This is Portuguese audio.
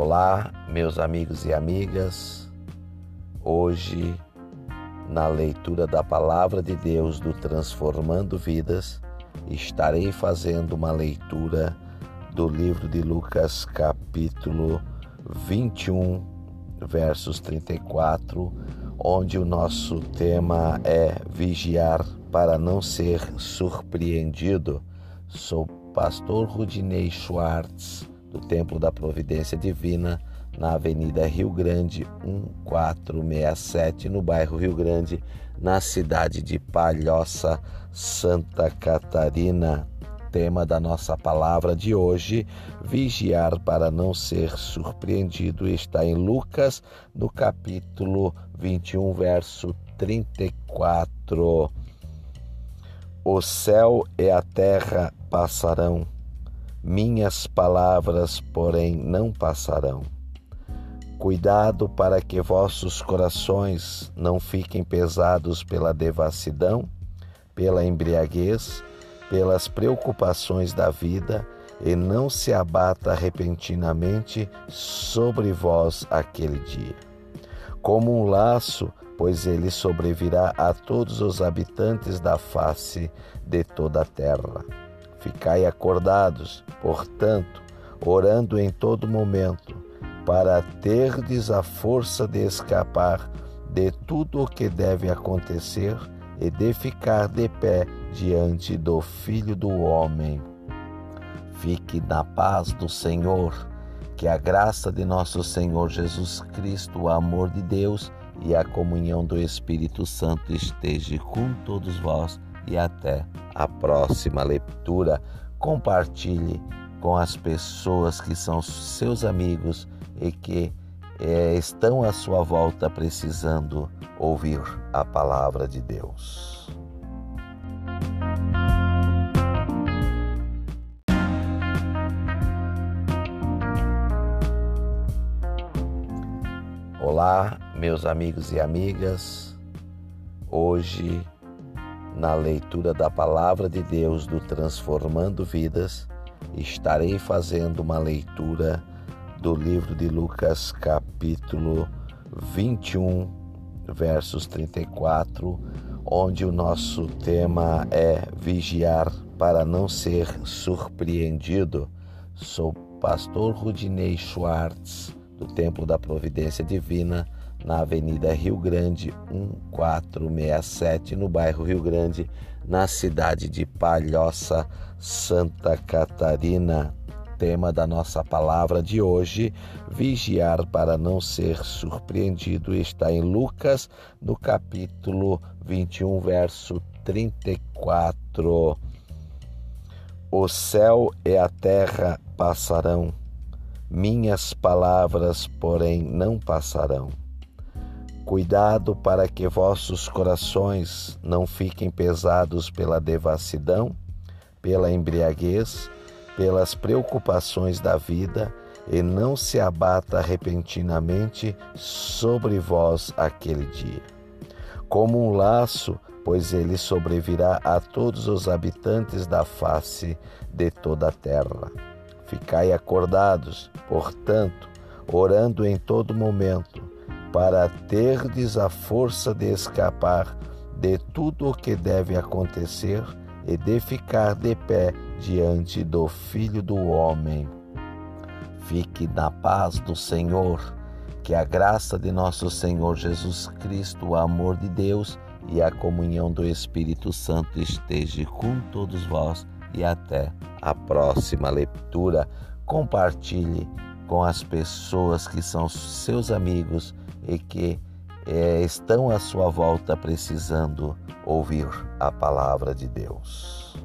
Olá, meus amigos e amigas. Hoje, na leitura da Palavra de Deus do Transformando Vidas, estarei fazendo uma leitura do livro de Lucas, capítulo 21, versos 34, onde o nosso tema é vigiar para não ser surpreendido. Sou pastor Rudinei Schwartz do Templo da Providência Divina, na Avenida Rio Grande 1467, no bairro Rio Grande, na cidade de Palhoça, Santa Catarina. Tema da nossa palavra de hoje: vigiar para não ser surpreendido, está em Lucas, no capítulo 21, verso 34. O céu e a terra passarão minhas palavras, porém, não passarão. Cuidado para que vossos corações não fiquem pesados pela devassidão, pela embriaguez, pelas preocupações da vida e não se abata repentinamente sobre vós aquele dia. Como um laço, pois ele sobrevirá a todos os habitantes da face de toda a terra. Ficai acordados, portanto, orando em todo momento, para terdes a força de escapar de tudo o que deve acontecer e de ficar de pé diante do Filho do Homem. Fique na paz do Senhor, que a graça de nosso Senhor Jesus Cristo, o amor de Deus e a comunhão do Espírito Santo esteja com todos vós e até a próxima leitura. Compartilhe com as pessoas que são seus amigos e que é, estão à sua volta precisando ouvir a palavra de Deus. Olá, meus amigos e amigas. Hoje na leitura da Palavra de Deus do Transformando Vidas, estarei fazendo uma leitura do livro de Lucas, capítulo 21, versos 34, onde o nosso tema é vigiar para não ser surpreendido. Sou pastor Rudinei Schwartz, do Templo da Providência Divina na Avenida Rio Grande 1467, no bairro Rio Grande, na cidade de Palhoça, Santa Catarina. Tema da nossa palavra de hoje: vigiar para não ser surpreendido, está em Lucas, no capítulo 21, verso 34. O céu e a terra passarão, minhas palavras, porém, não passarão. Cuidado para que vossos corações não fiquem pesados pela devassidão, pela embriaguez, pelas preocupações da vida e não se abata repentinamente sobre vós aquele dia. Como um laço, pois ele sobrevirá a todos os habitantes da face de toda a terra. Ficai acordados, portanto, orando em todo momento para terdes a força de escapar de tudo o que deve acontecer e de ficar de pé diante do Filho do Homem. Fique na paz do Senhor, que a graça de nosso Senhor Jesus Cristo, o amor de Deus e a comunhão do Espírito Santo esteja com todos vós e até a próxima leitura. Compartilhe com as pessoas que são seus amigos e que é, estão à sua volta precisando ouvir a palavra de Deus.